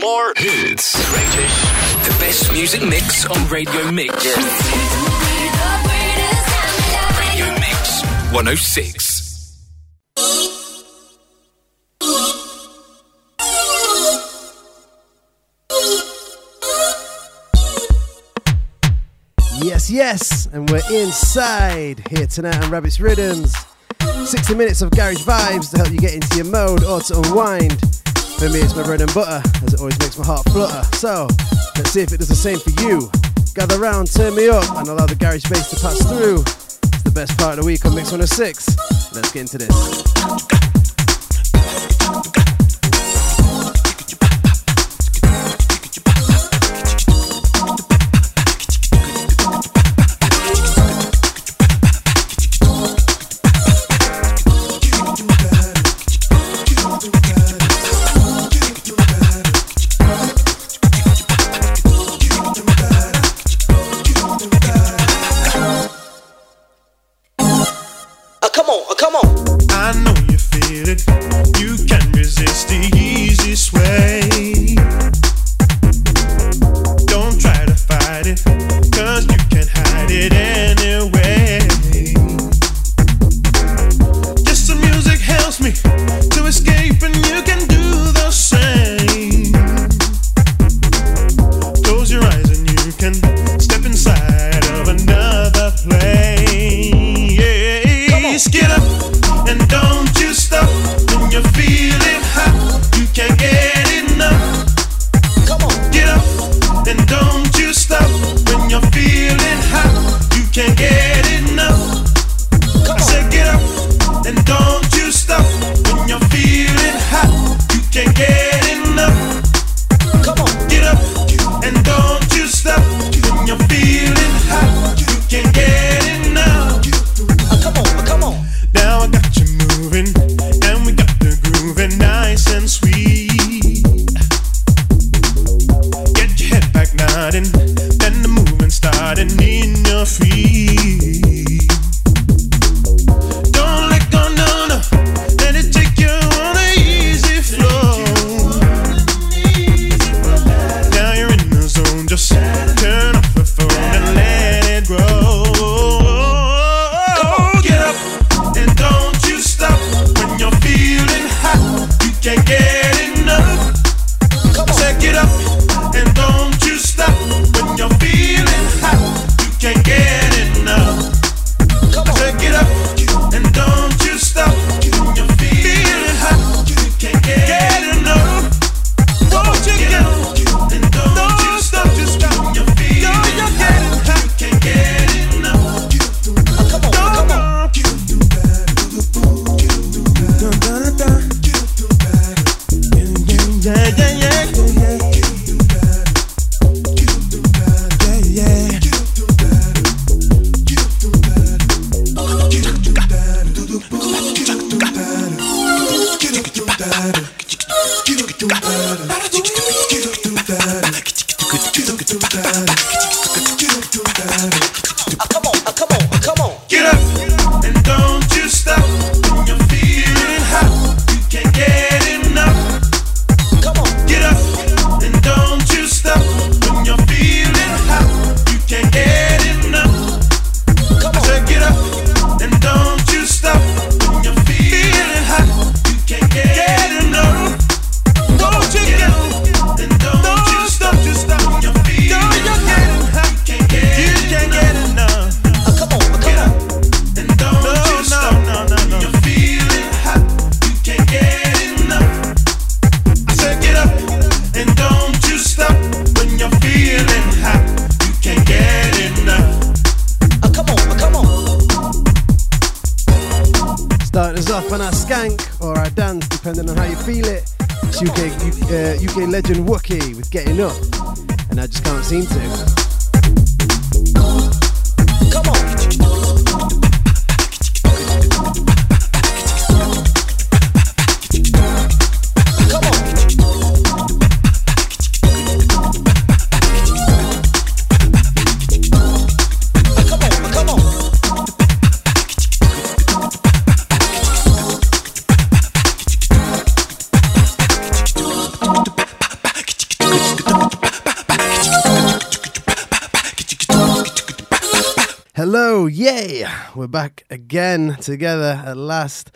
more hits. The best music mix on Radio Mix. Radio Mix 106. Yes, yes, and we're inside here tonight on Rabbit's Riddims. 60 minutes of garage vibes to help you get into your mode or to unwind. For me, it's my bread and butter, as it always makes my heart flutter. So, let's see if it does the same for you. Gather round, turn me up, and allow the garage bass to pass through. It's the best part of the week on Mix 106. Let's get into this. legend Wookie with Get Enuff, and I just can't seem to. Back again together at last.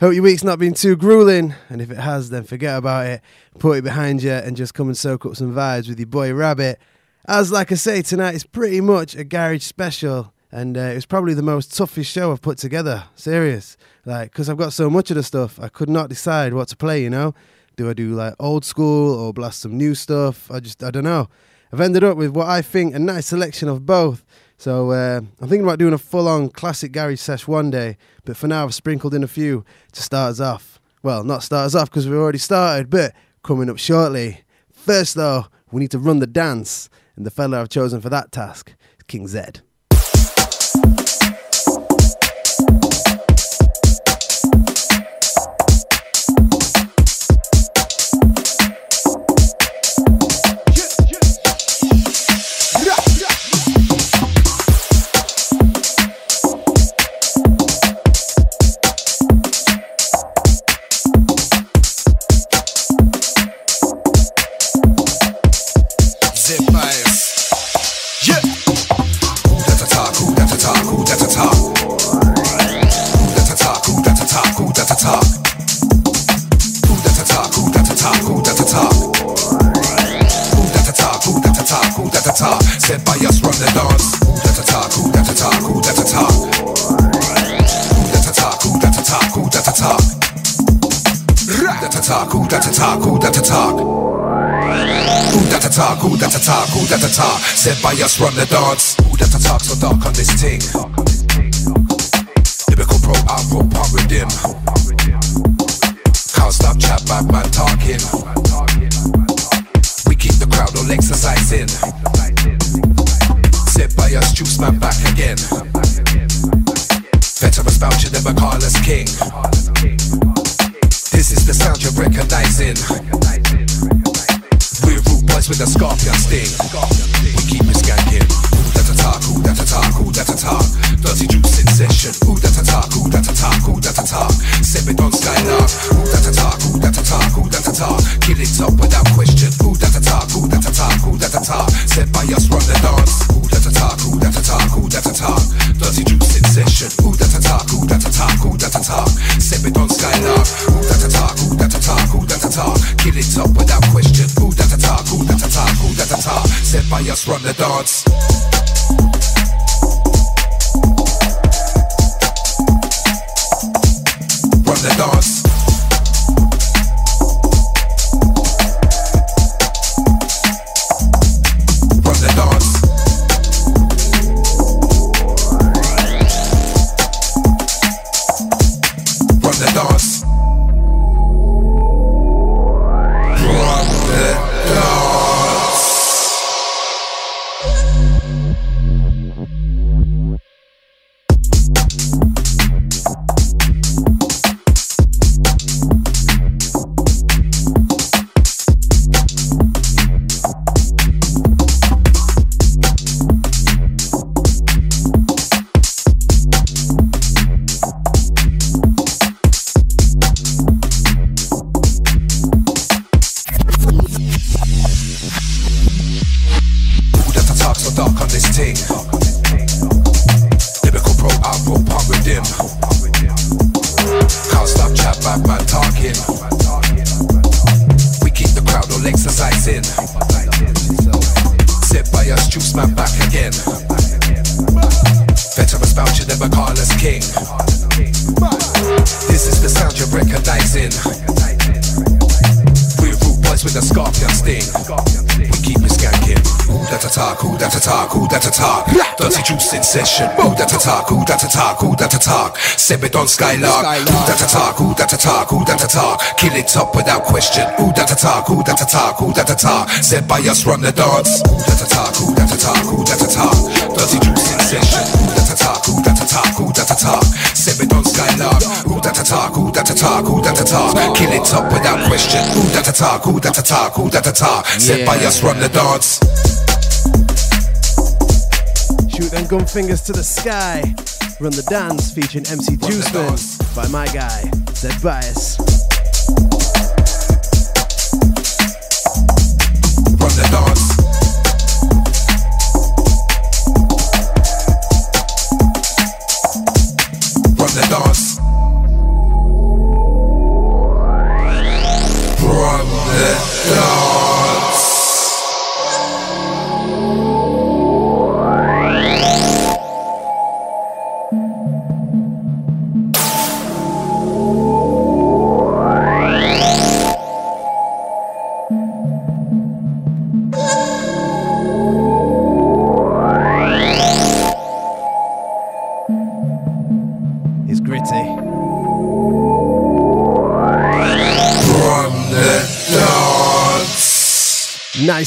Hope your week's not been too grueling, and if it has, then forget about it. Put it behind you and just come and soak up some vibes with your boy Rabbit. As like I say, tonight is pretty much a garage special, and uh, it was probably the most toughest show I've put together. Serious, like because I've got so much of the stuff, I could not decide what to play. You know, do I do like old school or blast some new stuff? I just I don't know. I've ended up with what I think a nice selection of both. So uh, I'm thinking about doing a full-on classic garage sesh one day, but for now I've sprinkled in a few to start us off. Well, not start us off because we've already started, but coming up shortly. First though, we need to run the dance, and the fella I've chosen for that task is King Zed. Who that a talk, Who that a talk. Said by us, run the dance. Who that a talk so dark on this thing. from the dance. Attack? Seb it on Skylark. Who that attack? Who that attack? Who that attack? Kill it up without question. Who that attack? Who that attack? Who that attack? Zed Bias run the dance. Who that attack? Who that attack? Who that attack? Dirty juice session. Who that attack? Who that attack? Who that attack? Seb it on Skylark. Who that attack? Who that attack? Who that attack? Kill it up without question. Who that attack? Who that attack? Who that attack? Zed Bias run the dance. Shoot them gun fingers to the sky. Run the dance featuring MC Juiceman by my guy, Zed Bias.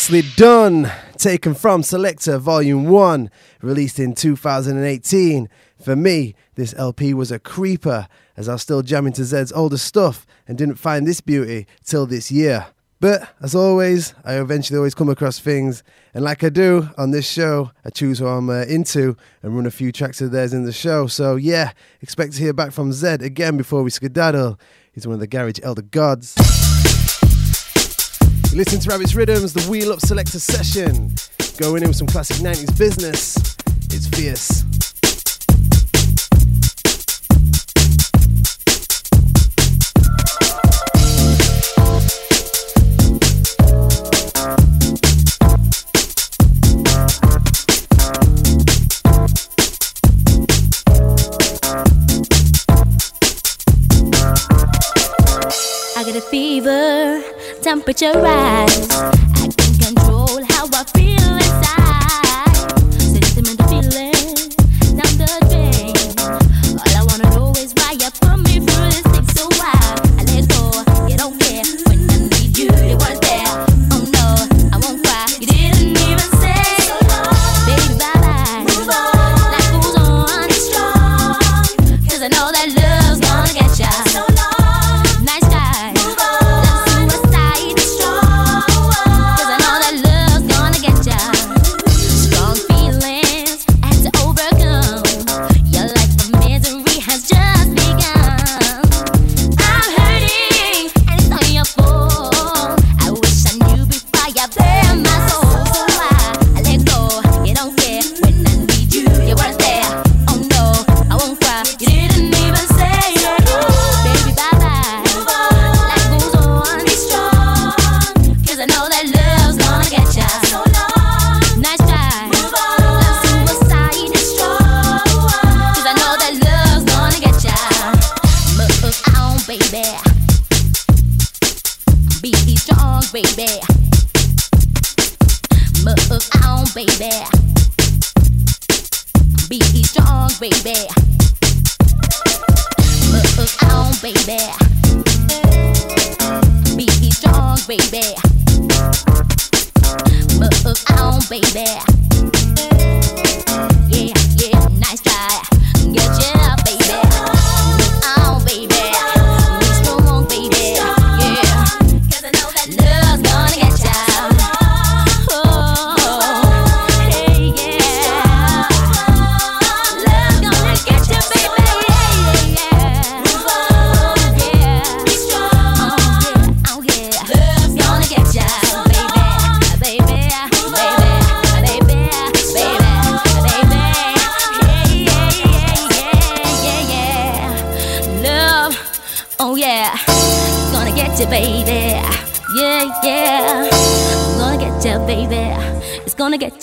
Nicely done. Taken from Selector Volume 1, released in 2018. For me, this LP was a creeper, as I was still jamming to Zed's older stuff and didn't find this beauty till this year. But as always, I eventually always come across things, and like I do on this show, I choose who I'm uh, into and run a few tracks of theirs in the show. So yeah, expect to hear back from Zed again before we skedaddle. He's one of the garage elder gods. Listen to Rabbit's Riddims, the Wheel Up Selector session. Going in with some classic 90s business. It's fierce. Temperature rise.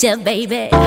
Baby.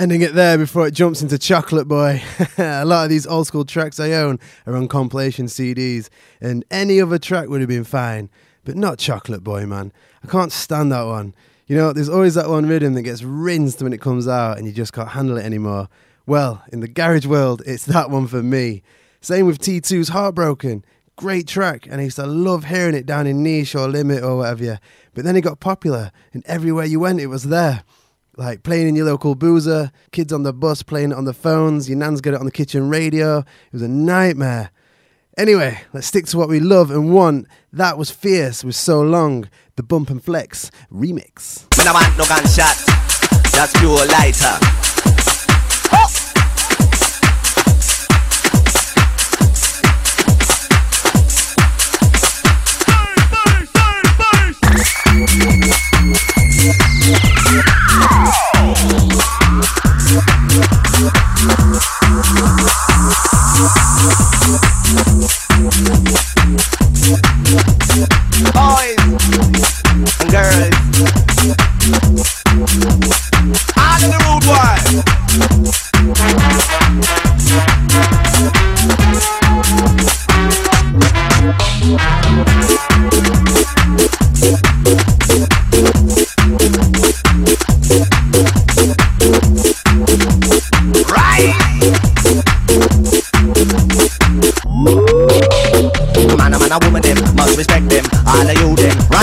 Ending it there before it jumps into Chocolate Boy. a lot of these old school tracks I own are on compilation CDs, and any other track would have been fine, but not Chocolate Boy, man. I can't stand that one. You know, there's always that one rhythm that gets rinsed when it comes out, and you just can't handle it anymore. Well, in the garage world, it's that one for me. Same with T2's Heartbroken. Great track, and I used to love hearing it down in Niche or Limit or whatever. But then it got popular, and everywhere you went, it was there. Like playing in your local boozer, kids on the bus playing it on the phones, your nan's got it on the kitchen radio. It was a nightmare. Anyway, let's stick to what we love and want. That was Fierce with So Long, the Bump and Flex remix. Me no want no gunshot, just pure lighter. Boys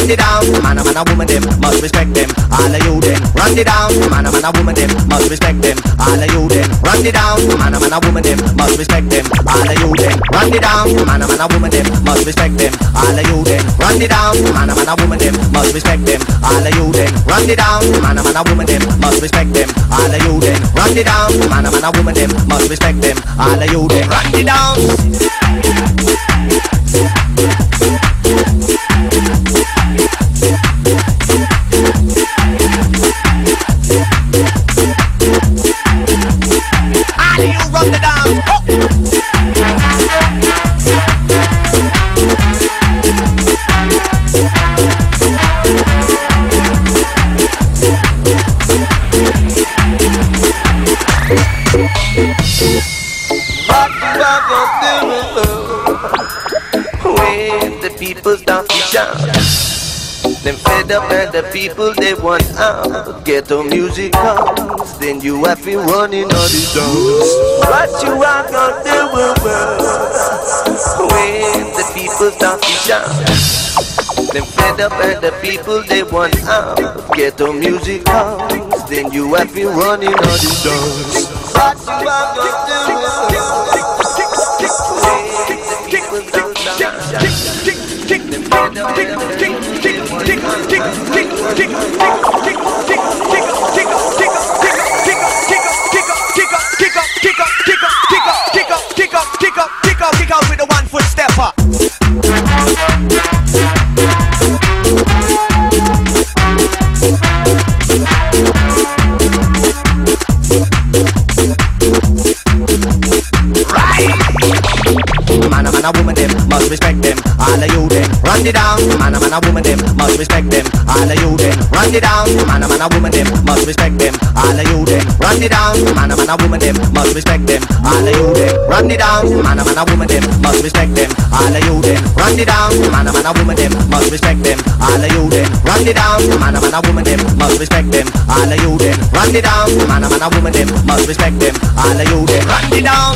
run it down. Man, man, a woman, them must respect them. All of you, them run it down. Man, man, a woman, them must respect them. All of you, them run it down. Man, man, a woman, them must respect them. All of you, them run it down. Man, man, a woman, them must respect them. All of you, them run it down. Man, man, a woman, them must respect them. All of you, them run it down. Man, man, a woman, them must respect them. All of you, them run it down. Man, man, a woman, them must respect them. All of you, them run it down. Fed up and the people they want uh, out. Ghetto music comes, then you have been running all the dance. What you are gonna do when the people start to shout? Them fed up and the people they want uh, out. Ghetto music comes, then you have been running all the dance. What you are gonna do when the people to shout? Them fed up and the people respect run it down. Man, a man, a woman, them must respect them. All of you, them run it down. Man, a man, a woman, them must respect them. All of you, them run it down. Man, a man, a woman, them must respect them. All of you, them run it down. Man, a man, a woman, them must respect them. All of you, them run it down. Man, a man, a woman, them must respect them. All of you, them run it down. Man, a man, a woman, them must respect them. All of you, them run it down. Man, a man, a woman, them must respect them. All of you, them run it down.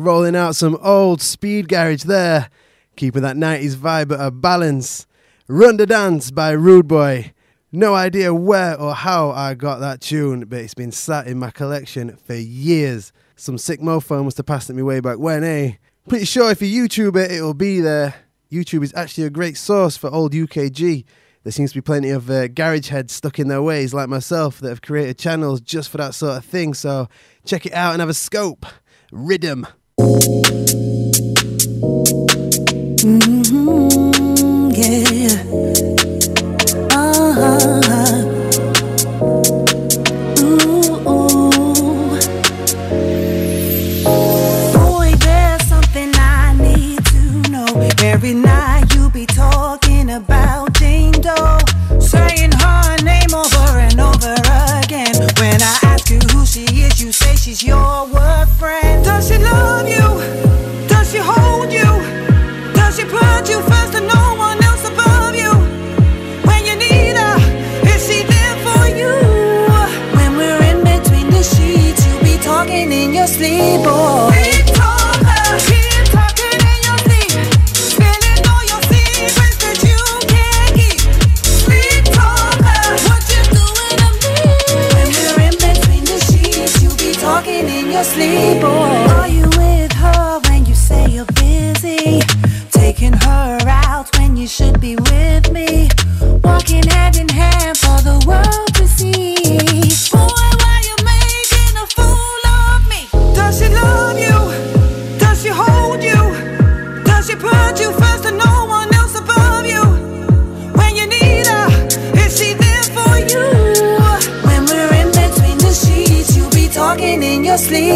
rolling out some old speed garage there, keeping that 90s vibe at a balance. Run the Dance by Rudeboy. No idea where or how I got that tune, but it's been sat in my collection for years. Some sick mofo must have passed it me way back when, eh? Pretty sure if you YouTube it, it'll be there. YouTube is actually a great source for old UKG. There seems to be plenty of uh, garage heads stuck in their ways, like myself, that have created channels just for that sort of thing. So check it out and have a scope. Rhythm. Mm-hmm, yeah. Uh-huh. Ooh, ooh. Boy, there's something I need to know. Every night you be talking about Jane Doe, saying her name over and over again. When I ask you who she is, you say she's your sleep, boy.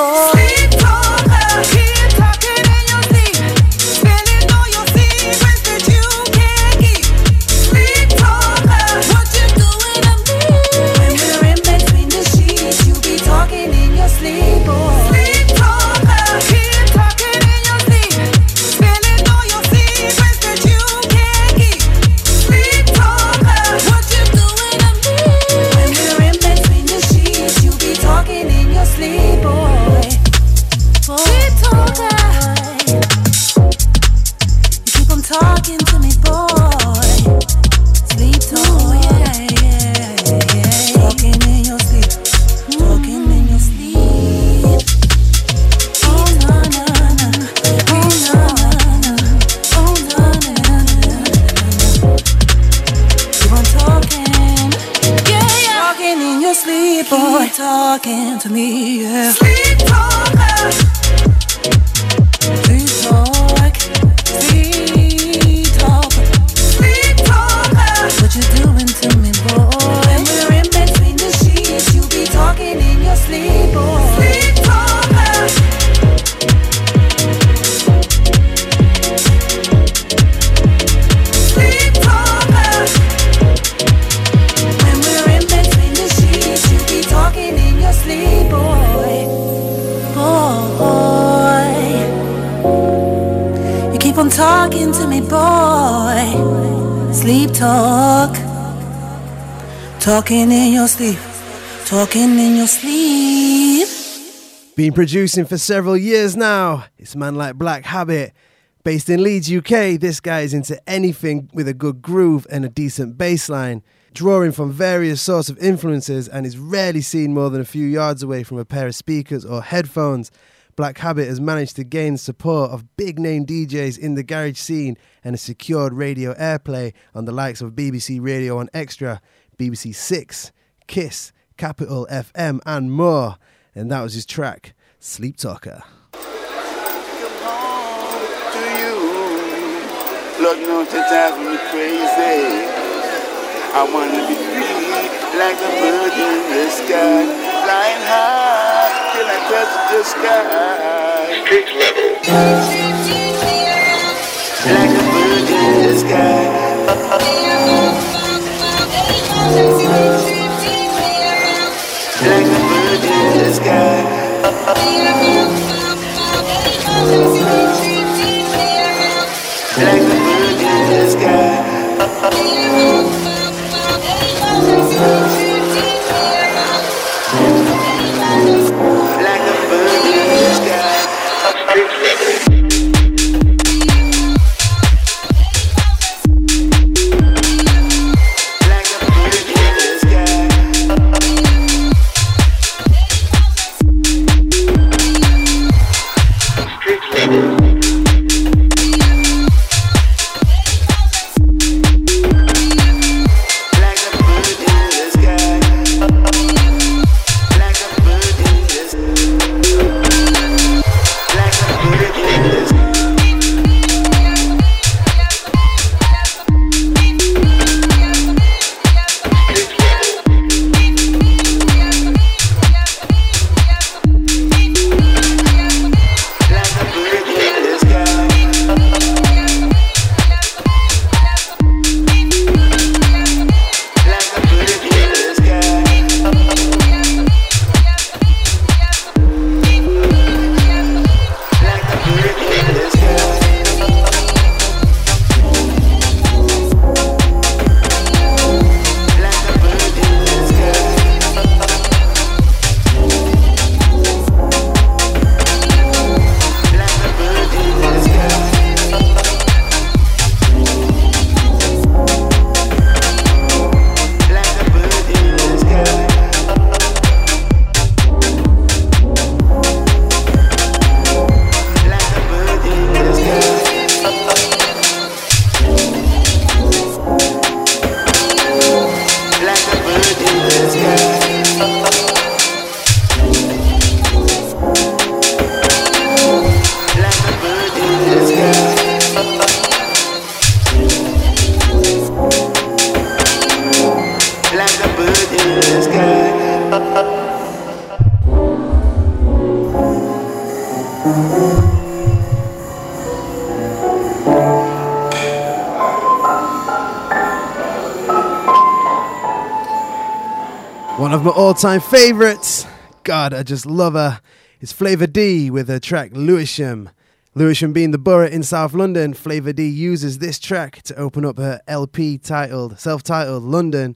boy. Sleep talk. Talking in your sleep. Talking in your sleep. Been producing for several years now. It's man like Blakk Habit. Based in Leeds, UK, this guy is into anything with a good groove and a decent bass line, drawing from various sorts of influences and is rarely seen more than a few yards away from a pair of speakers or headphones. Blakk Habit has managed to gain support of big name DJs in the garage scene and has secured radio airplay on the likes of BBC Radio 1 Extra, BBC Six, Kiss, Capital FM, and more. And that was his track, Sleep Talker. Lord knows me crazy. I wanna be free like a bird in the sky, flying high till I touch the sky. Street level. Like a bird in the sky. Like a bird in the sky. All-time favorites. God, I just love her. It's Flava D with her track Lewisham. Lewisham being the borough in South London, Flava D uses this track to open up her LP titled, self-titled London.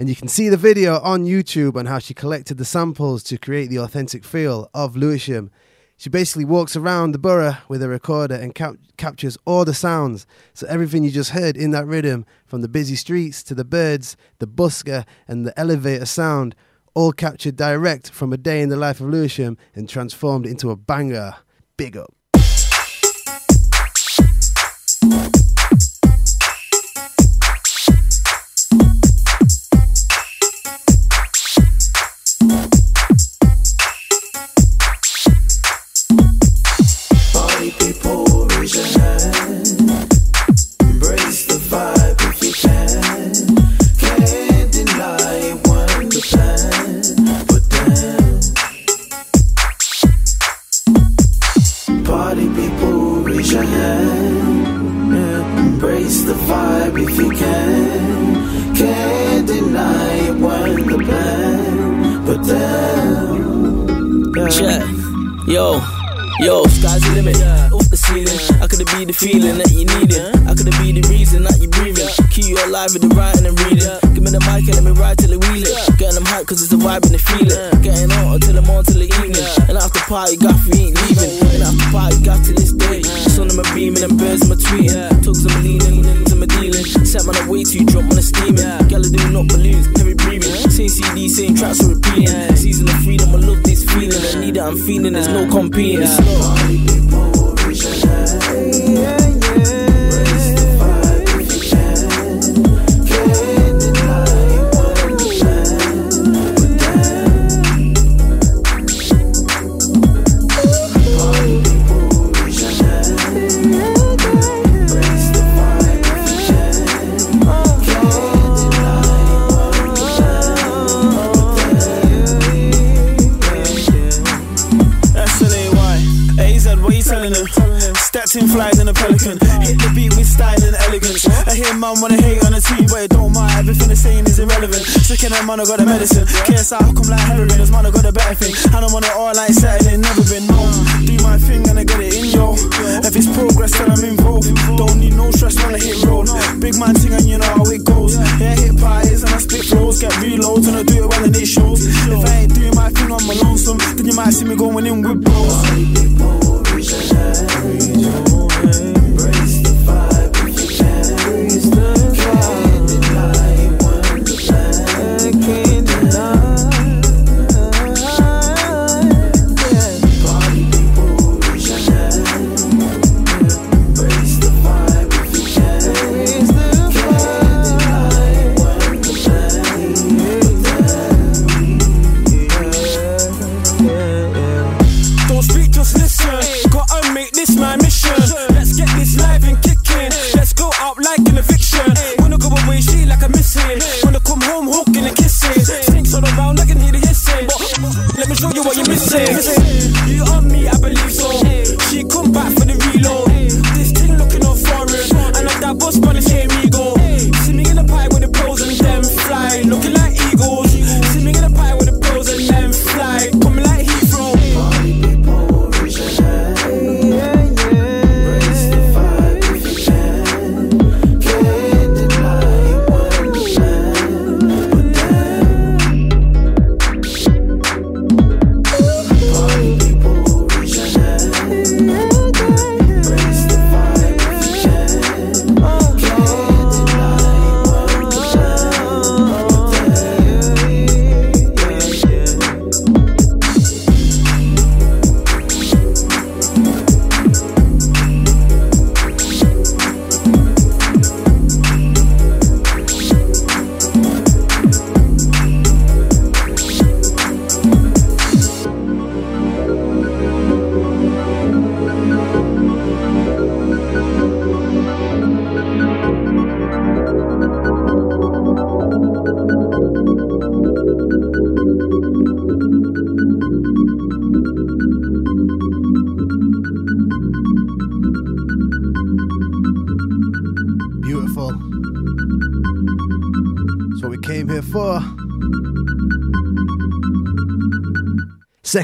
And you can see the video on YouTube on how she collected the samples to create the authentic feel of Lewisham. She basically walks around the borough with a recorder and cap- captures all the sounds. So everything you just heard in that rhythm, from the busy streets to the birds, the busker, and the elevator sound, all captured direct from a day in the life of Lewisham and transformed into a banger. Big up. Alive with the writing and reading. Give me the mic and let me ride till it wheel it. Getting them hype cause it's a vibe and the feeling. Getting on until I'm on till the evening. And after party, gaff, we ain't leaving. And after party, gaff to this day. Sun in my beaming and birds in my tweeting. Tugs in my leaning, to my dealing. Set man up way too drunk when I'm steaming. Gala do not balloons, heavy breathing. Same CD, same tracks are repeating. Season of freedom, I love this feeling. I need it, I'm feeling, there's no competing. It's not. Captain flies in a pelican. Hit the beat with style and elegance. I hear man wanna hate on the team, but it don't matter. Everything they're saying is irrelevant. Second hand man, I got the medicine. KSI, I come like heroin. This man, I got a better thing. And I'm on it all like Saturday, never been known. Do my thing and I get it in, yo. If it's progress, then I'm involved. Don't need no stress when I hit road. Big man thing and you know how it goes. Yeah, hit parties and I spit flows. Get reloads and I do it when it shows. If I ain't doing my thing, I'm a lonesome, then you might see me going in with bros. Don't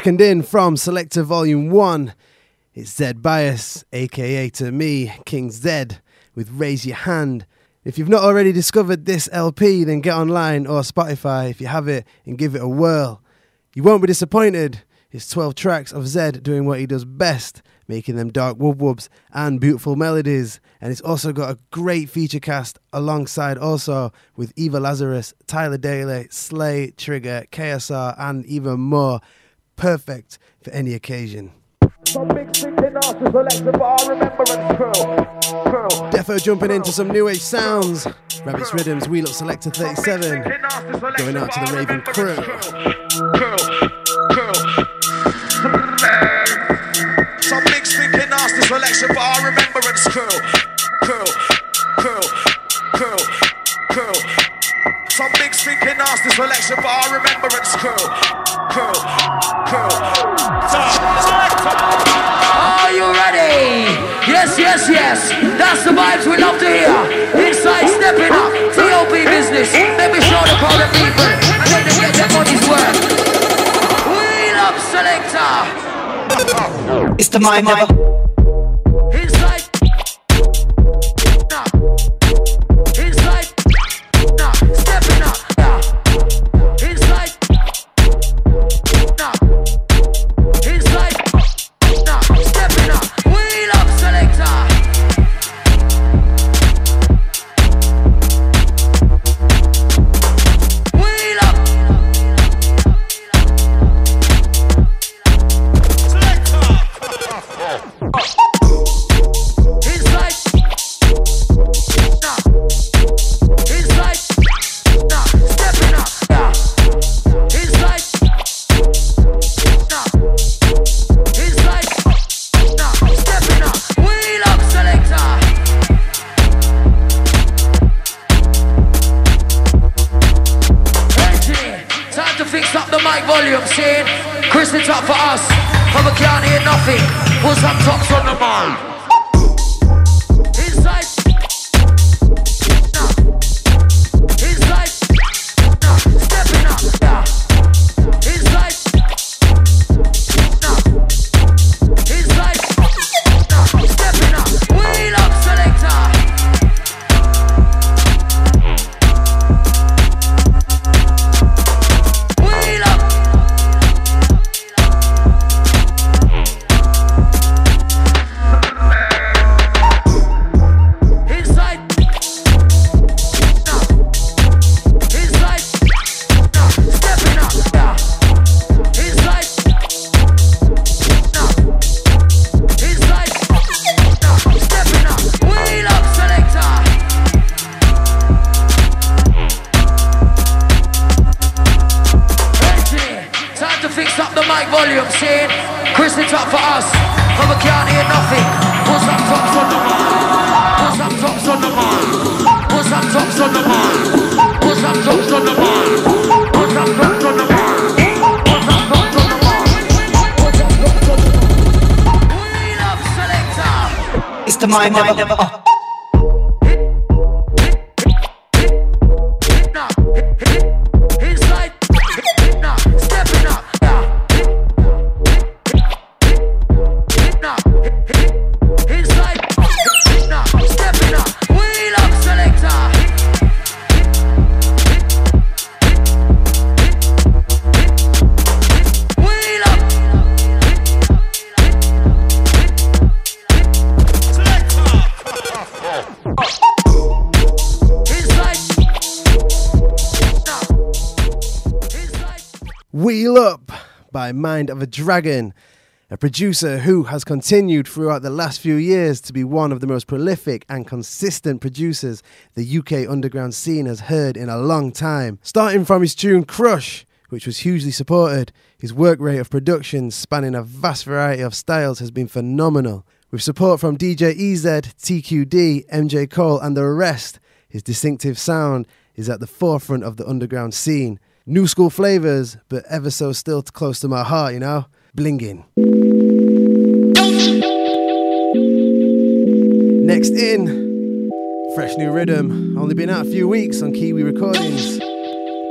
Second in from Selector Volume 1, it's Zed Bias, aka to me, King Zed, with Raise Your Hand. If you've not already discovered this LP, then get online or Spotify if you have it and give it a whirl. You won't be disappointed. It's 12 tracks of Zed doing what he does best, making them dark wub wubs and beautiful melodies. And it's also got a great feature cast alongside also with Eva Lazarus, Tyler Dayley, Slay, Trigger, KSR, and even more. Perfect for any occasion. Some big sinking artists election for our remembrance curl. Defo jumping into some new age sounds. Rabbit's Riddims, Wheel Up Selector 37. Going out to the Raven crew. Some big stinking nasty selection for our remembrance crew. Crew, crew, crew, crew. Some big stinking nasty selection for our remembrance crew. Crew, crew. Are you ready? Yes, yes, yes. That's the vibes we love to hear. Inside stepping up. TOP business. Let me show the crowd of people. Let them get their money's worth. Wheel up, selector. It's the mind never. The mind never. never by Mind of a Dragon, a producer who has continued throughout the last few years to be one of the most prolific and consistent producers the UK underground scene has heard in a long time. Starting from his tune Crush, which was hugely supported, his work rate of production spanning a vast variety of styles has been phenomenal. With support from DJ EZ, TQD, MJ Cole, and the rest, his distinctive sound is at the forefront of the underground scene. New school flavors, but ever so still close to my heart, you know? Blinging. Next in, fresh new rhythm. Only been out a few weeks on Kiwi Recordings.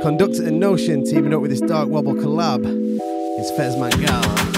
Conducta and Notion teaming up with this Dark Wobble collab. It's Fez Mangal.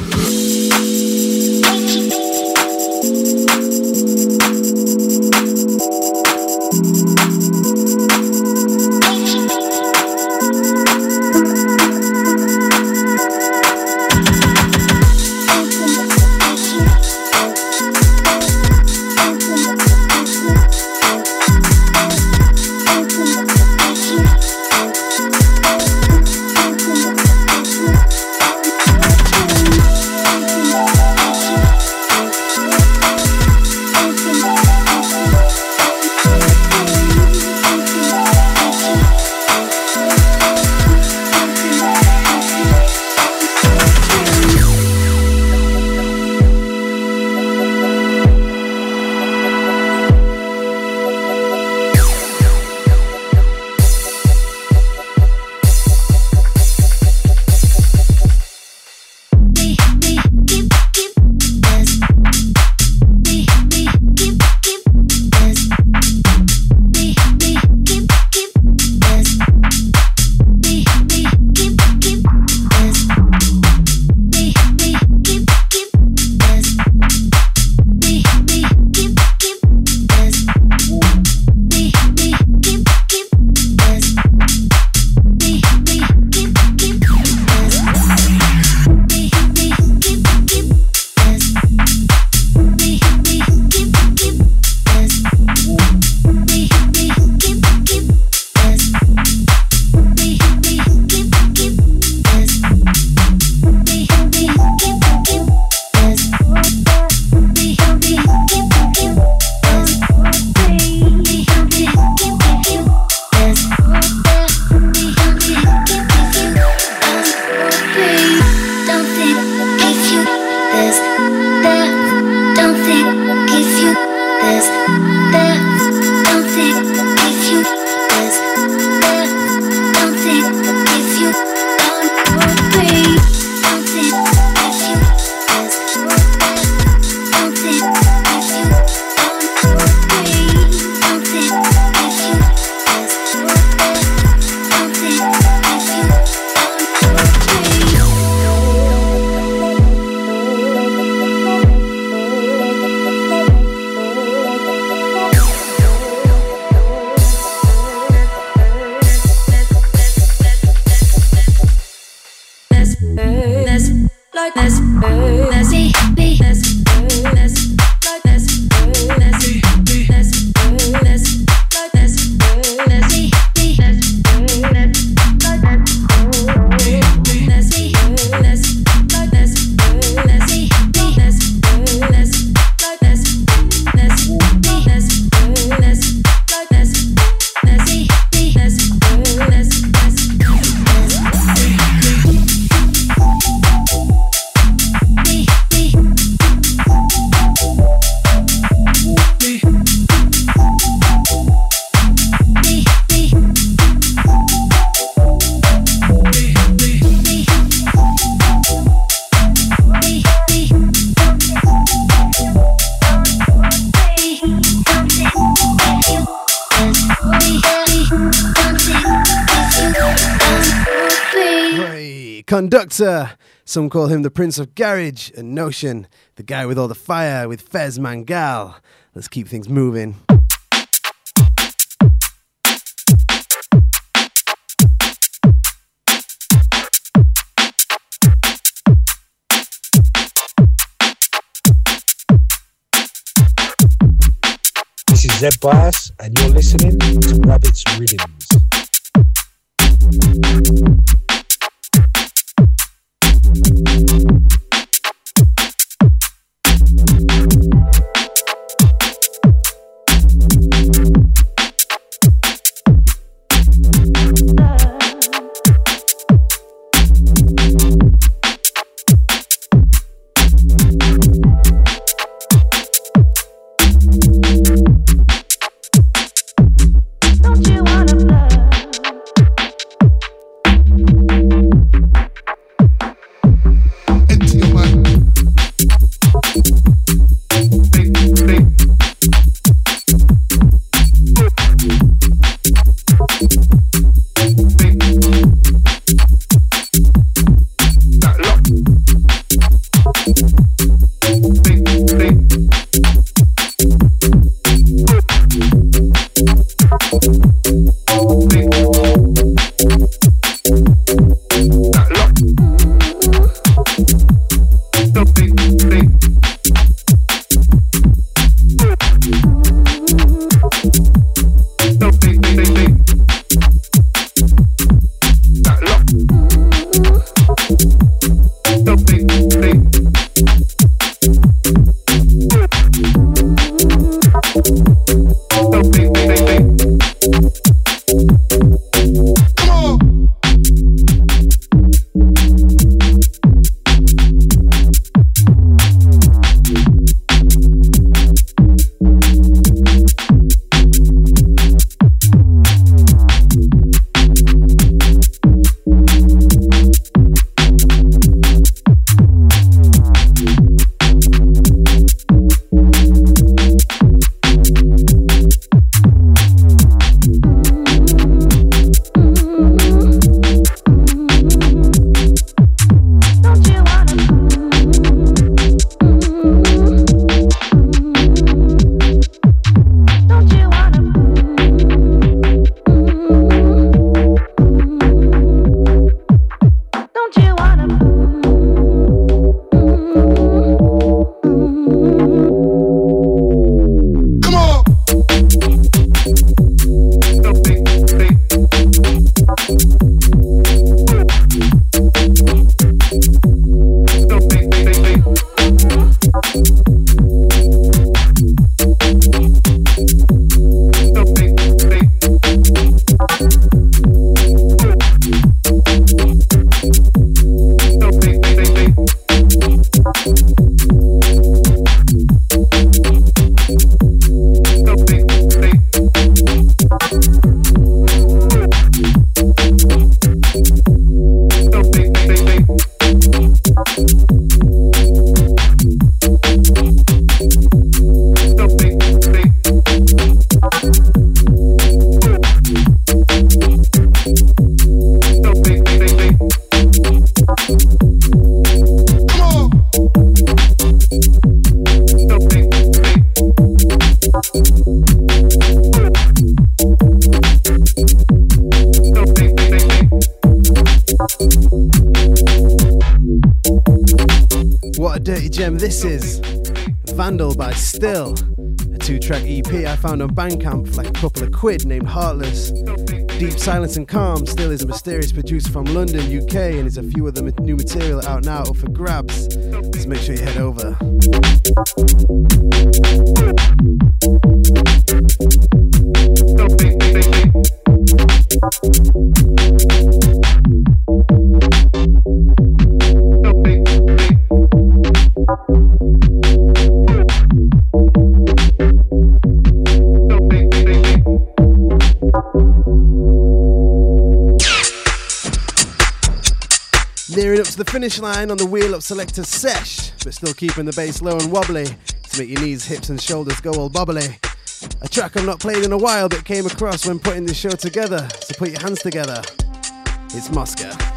Conductor. Some call him the Prince of Garage and Notion, the guy with all the fire with Fez Mangal. Let's keep things moving. This is Zed Bias, and you're listening to Rabbit's Riddims gem this is. Vandle by Stll. A two track EP I found on Bandcamp for like a couple of quid named Heartless. Deep Silence and Calm Stll is a mysterious producer from London, UK, and there's a few of the new material out now for grabs. So make sure you head over. Finish line on the wheel up selector sesh, but still keeping the bass low and wobbly to make your knees, hips, and shoulders go all bobbly. A track I've not played in a while but came across when putting this show together. So put your hands together. It's Mosca.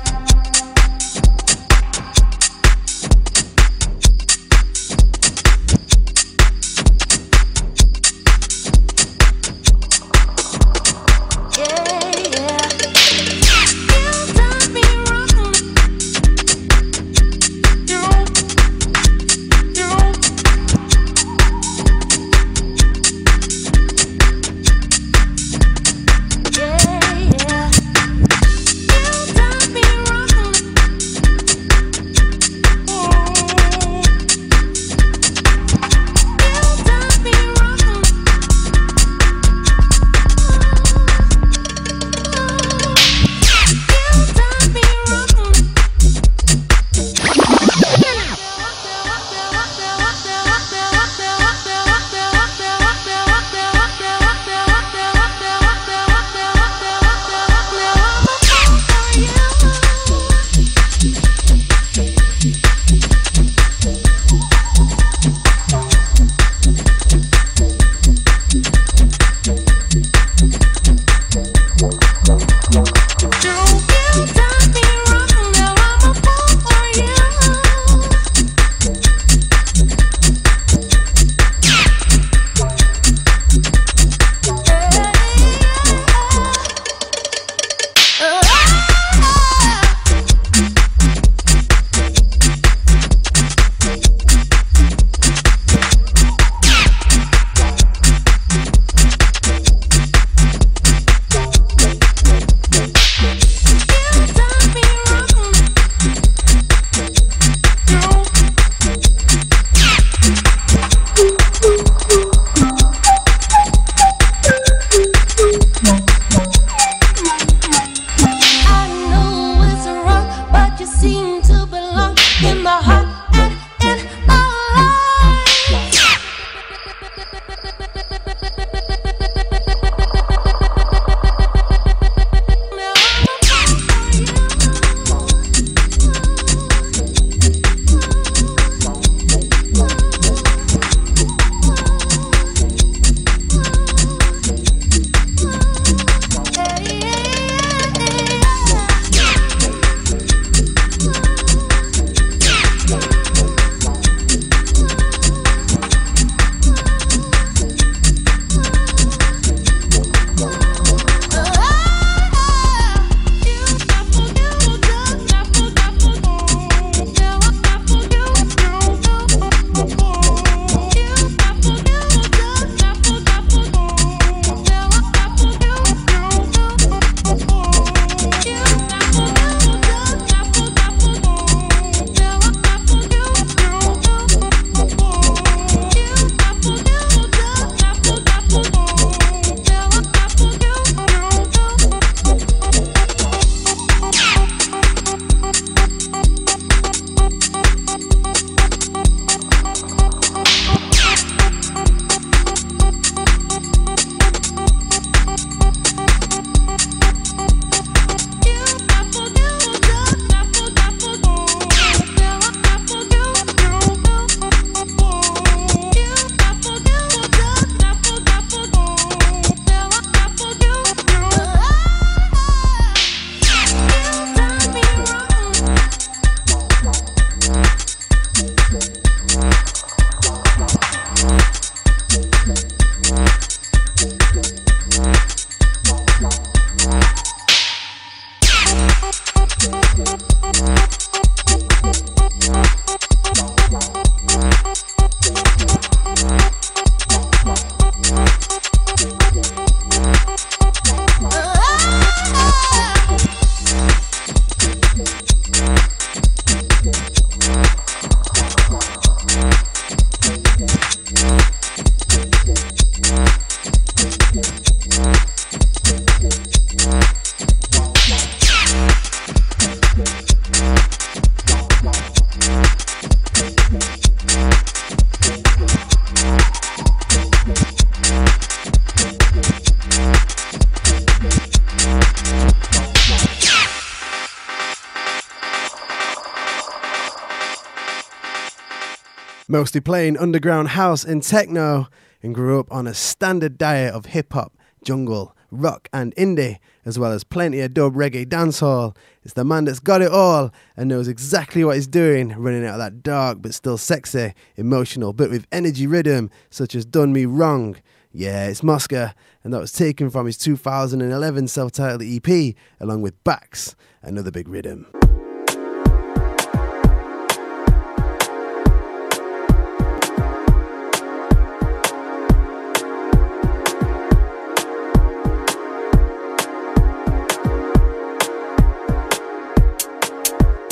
Mostly playing underground house and techno, and grew up on a standard diet of hip hop, jungle, rock, and indie, as well as plenty of dub reggae dancehall. It's the man that's got it all and knows exactly what he's doing, running out of that dark but still sexy, emotional, but with energy rhythm, such as Done Me Wrong. Yeah, it's Mosca, and that was taken from his 2011 self titled EP, along with Bax, another big rhythm.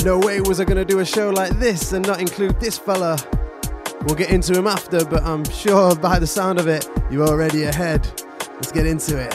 No way was I gonna do a show like this and not include this fella. We'll get into him after, but I'm sure by the sound of it, you're already ahead. Let's get into it.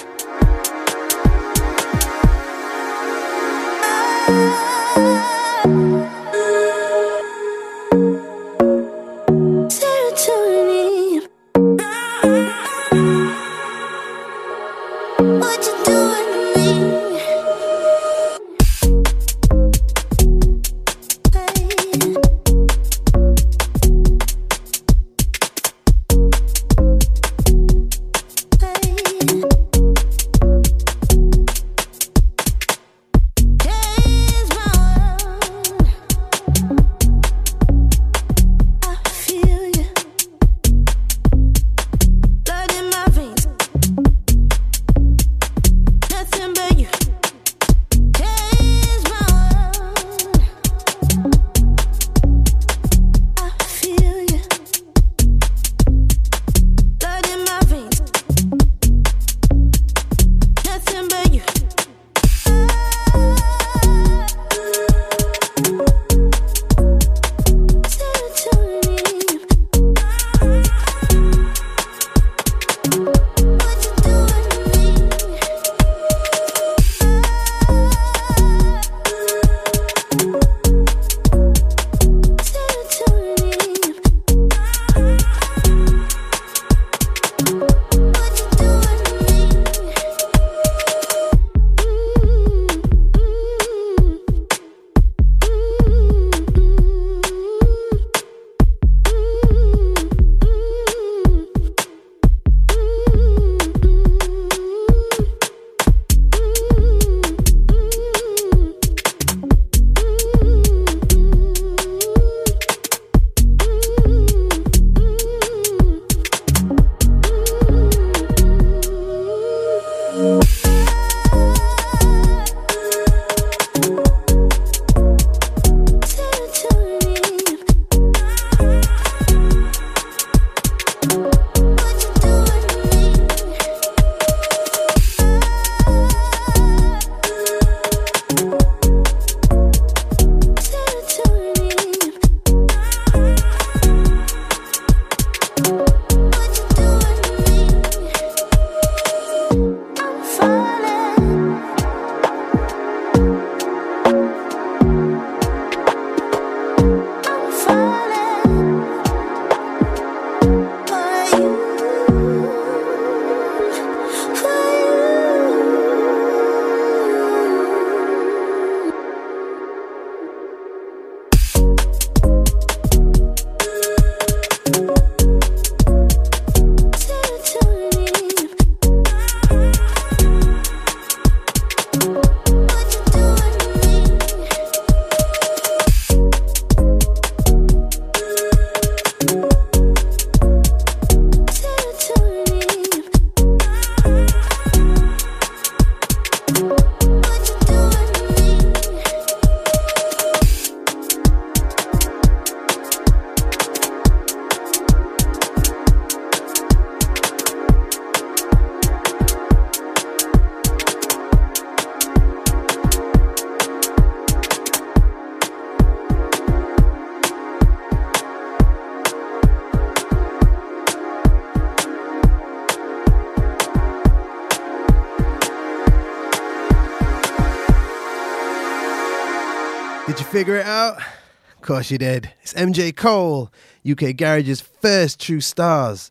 Figure it out? Of course you did. It's MJ Cole, UK Garage's first true stars.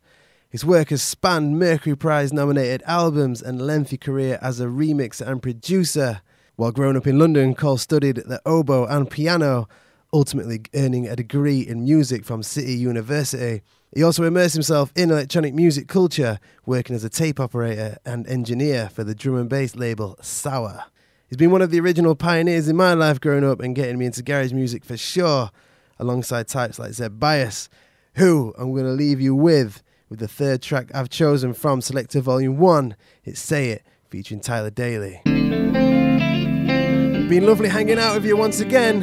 His work has spanned Mercury Prize nominated albums and lengthy career as a remixer and producer. While growing up in London, Cole studied the oboe and piano, ultimately earning a degree in music from City University. He also immersed himself in electronic music culture, working as a tape operator and engineer for the drum and bass label Sour. He's been one of the original pioneers in my life growing up and getting me into garage music for sure, alongside types like Zed Bias, who I'm going to leave you with, with the third track I've chosen from Selector Volume 1. It's Say It, featuring Tyler Dayley. Been lovely hanging out with you once again.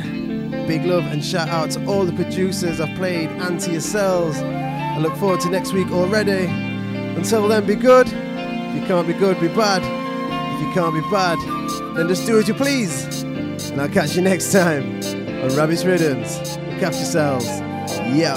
Big love and shout out to all the producers I've played and to yourselves. I look forward to next week already. Until then, be good. If you can't be good, be bad. If you can't be bad, then just do as you please. And I'll catch you next time on Rabbit's Riddims. Look after yourselves. Yo.